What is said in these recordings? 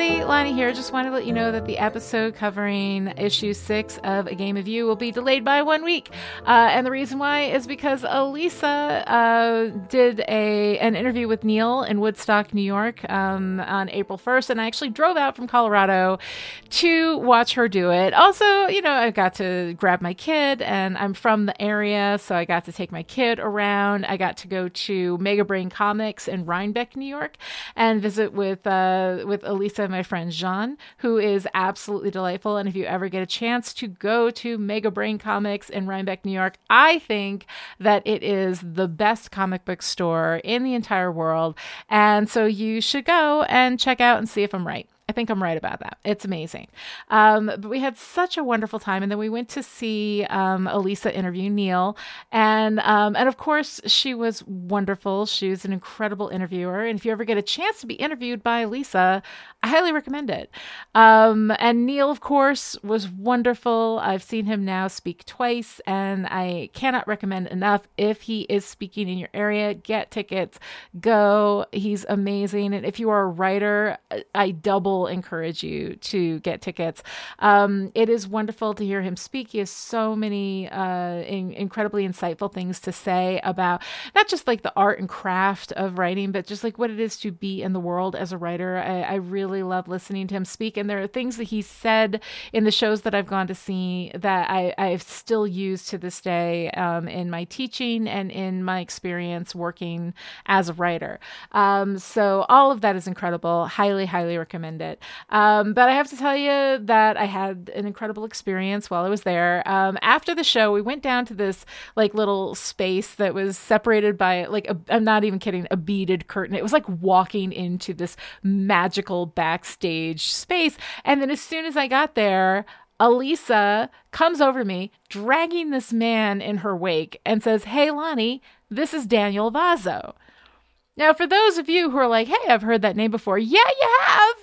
Lani here. Just wanted to let you know that the episode covering issue six of A Game of You will be delayed by one week. Uh, and the reason why is because Alisa uh, did a an interview with Neil in Woodstock, New York um, on April 1st. And I actually drove out from Colorado to watch her do it. Also, you know, I got to grab my kid and I'm from the area. So I got to take my kid around. I got to go to Megabrain Comics in Rhinebeck, New York and visit with, uh, with Alisa and my friend Jean, who is absolutely delightful. And if you ever get a chance to go to Megabrain Comics in Rhinebeck, New York, I think that it is the best comic book store in the entire world. And so you should go and check out and see if I'm right. I think I'm right about that. It's amazing. Um, but we had such a wonderful time, and then we went to see um, Alisa interview Neil, and um, and of course she was wonderful. She was an incredible interviewer, and if you ever get a chance to be interviewed by Alisa, I highly recommend it. Um, and Neil, of course, was wonderful. I've seen him now speak twice, and I cannot recommend enough. If he is speaking in your area, get tickets, go. He's amazing, and if you are a writer, I double encourage you to get tickets. Um, it is wonderful to hear him speak. He has so many uh, in- incredibly insightful things to say about not just like the art and craft of writing, but just like what it is to be in the world as a writer. I, I really love listening to him speak. And there are things that he said in the shows that I've gone to see that I, I've still used to this day um, in my teaching and in my experience working as a writer. Um, so all of that is incredible. Highly, highly recommend it. Um, but I have to tell you that I had an incredible experience while I was there. Um, after the show, we went down to this like little space that was separated by like I'm not even kidding, a beaded curtain. It was like walking into this magical backstage space. And then as soon as I got there, Alisa comes over to me, dragging this man in her wake, and says, Hey, Lani, this is Daniel Vozzo. Now, for those of you who are like, Hey, I've heard that name before, yeah, you have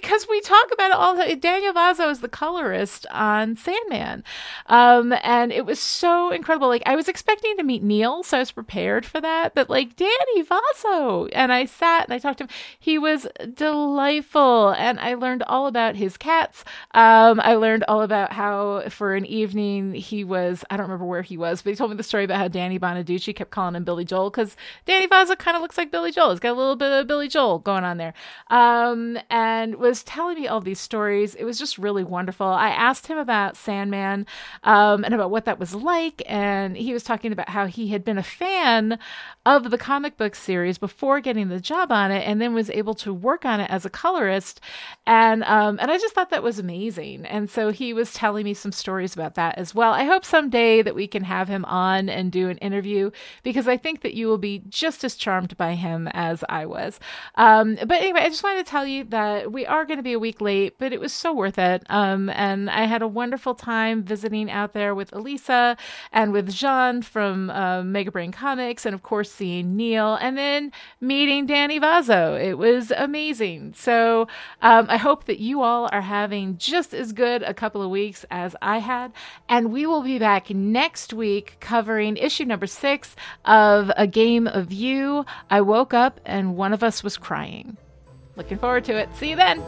because we talk about it all the Daniel Vozzo is the colorist on Sandman. Um, and it was so incredible. Like I was expecting to meet Neil, so I was prepared for that. But like Danny Vozzo. And I sat and I talked to him. He was delightful. And I learned all about his cats. Um, I learned all about how for an evening he was, I don't remember where he was, but he told me the story about how Danny Bonaduce kept calling him Billy Joel because Danny Vozzo kind of looks like Billy Joel. He's got a little bit of Billy Joel going on there. Um, and was telling me all these stories. It was just really wonderful. I asked him about Sandman um, and about what that was like, and he was talking about how he had been a fan of the comic book series before getting the job on it, and then was able to work on it as a colorist. And um, and I just thought that was amazing. And so he was telling me some stories about that as well. I hope someday that we can have him on and do an interview because I think that you will be just as charmed by him as I was. Um, but anyway, I just wanted to tell you that we are going to be a week late, but it was so worth it. Um, and I had a wonderful time visiting out there with Alisa and with Jean from uh, Megabrain Comics, and of course seeing Neil, and then meeting Danny Vozzo. It was amazing. So um, I hope that you all are having just as good a couple of weeks as I had, and we will be back next week covering issue number six of A Game of You. I woke up and one of us was crying. Looking forward to it. See you then.